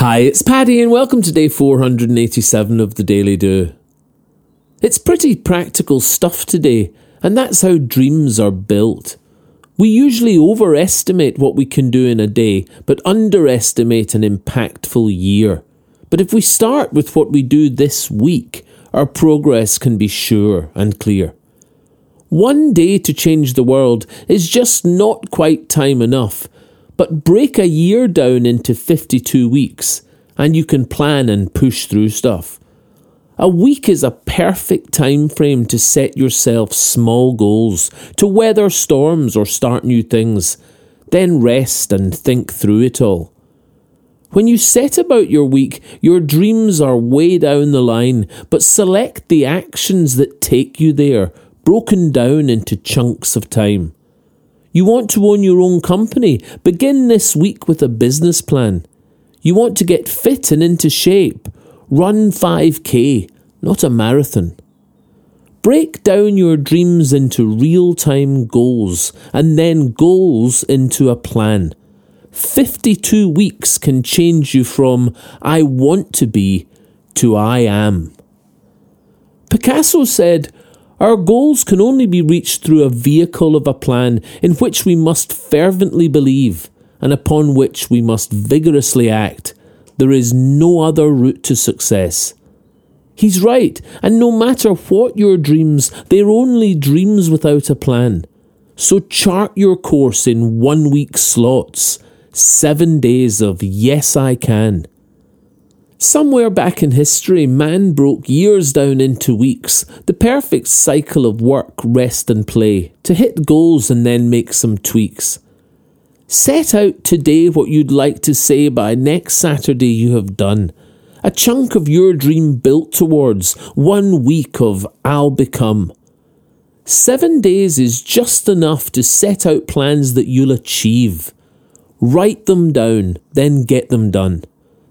Hi, it's Paddy, and welcome to day 487 of the Daily Do. It's pretty practical stuff today, and that's how dreams are built. We usually overestimate what we can do in a day, but underestimate an impactful year. But if we start with what we do this week, our progress can be sure and clear. One day to change the world is just not quite time enough, but break a year down into 52 weeks and you can plan and push through stuff. A week is a perfect time frame to set yourself small goals, to weather storms or start new things, then rest and think through it all. When you set about your week, your dreams are way down the line, but select the actions that take you there, broken down into chunks of time. You want to own your own company? Begin this week with a business plan. You want to get fit and into shape? Run 5k, not a marathon. Break down your dreams into real time goals and then goals into a plan. 52 weeks can change you from I want to be to I am. Picasso said, Our goals can only be reached through a vehicle of a plan in which we must fervently believe and upon which we must vigorously act. There is no other route to success. He's right, and no matter what your dreams, they're only dreams without a plan. So chart your course in one week slots Seven days of yes, I can. Somewhere back in history, man broke years down into weeks, the perfect cycle of work, rest, and play, to hit goals and then make some tweaks. Set out today what you'd like to say by next Saturday you have done. A chunk of your dream built towards one week of I'll become. Seven days is just enough to set out plans that you'll achieve. Write them down, then get them done.